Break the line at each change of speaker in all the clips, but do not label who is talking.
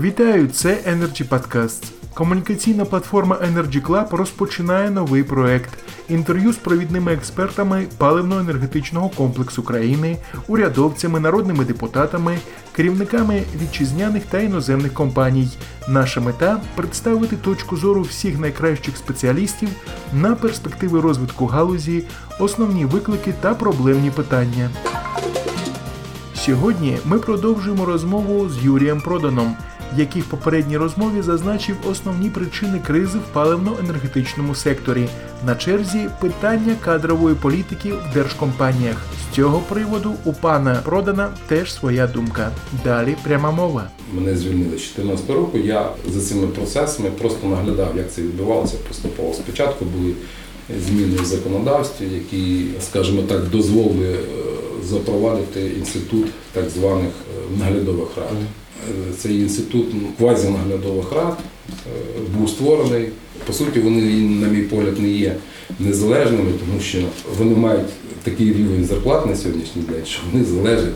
Вітаю! Це Energy Podcast. Комунікаційна платформа Energy Club розпочинає новий проект. Інтерв'ю з провідними експертами паливно-енергетичного комплексу країни, урядовцями, народними депутатами, керівниками вітчизняних та іноземних компаній. Наша мета представити точку зору всіх найкращих спеціалістів на перспективи розвитку галузі, основні виклики та проблемні питання. Сьогодні ми продовжуємо розмову з Юрієм Проданом, який в попередній розмові зазначив основні причини кризи в паливно-енергетичному секторі. На черзі питання кадрової політики в держкомпаніях. З цього приводу у пана Продана теж своя думка. Далі пряма мова.
Мене звільнили з 14 року. Я за цими процесами просто наглядав, як це відбувалося поступово. Спочатку були зміни в законодавстві, які, скажімо так, дозволили е, запровадити інститут так званих е, наглядових рад. Е, Цей інститут ну, квазінаглядових рад е, був створений. По суті, вони, на мій погляд, не є незалежними, тому що вони мають такий рівень зарплат на сьогоднішній день, що вони залежать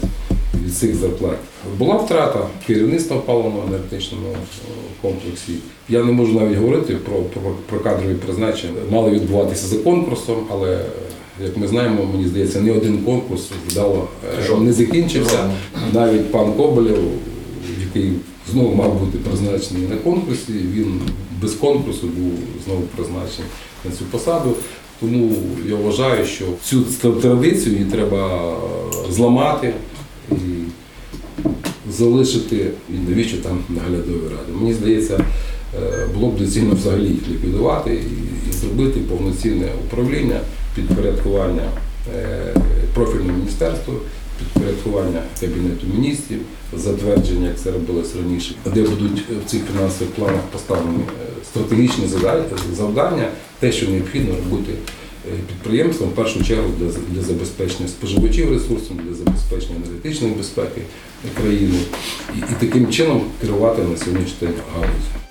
від цих зарплат. Була втрата керівництва в паливно-енергетичному комплексі. Я не можу навіть говорити про, про, про кадрові призначення. Мали відбуватися за конкурсом, але як ми знаємо, мені здається, ні один конкурс вдало е, не закінчився. Навіть пан Коболєв, який знову мав бути призначений на конкурсі, він без конкурсу був знову призначений на цю посаду. Тому я вважаю, що цю традицію її треба зламати і залишити і навіщо там наглядові ради. Мені здається, е, було б доцільно взагалі їх ліквідувати і зробити повноцінне управління, підпорядкування е, профільному міністерству, підпорядкування Кабінету міністрів, затвердження, як це робилось раніше, де будуть в цих фінансових планах поставлені е, стратегічні завдання, те, що необхідно робити е, підприємствам, в першу чергу для, забезпечення споживачів ресурсів, для забезпечення енергетичної безпеки країни і, і таким чином керувати на сьогоднішній день галузю.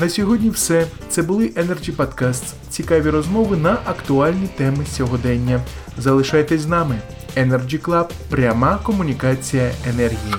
На сьогодні все. Це були Energy Podcasts. Цікаві розмови на актуальні теми сьогодення. Залишайтесь з нами. Energy Club – пряма комунікація енергії.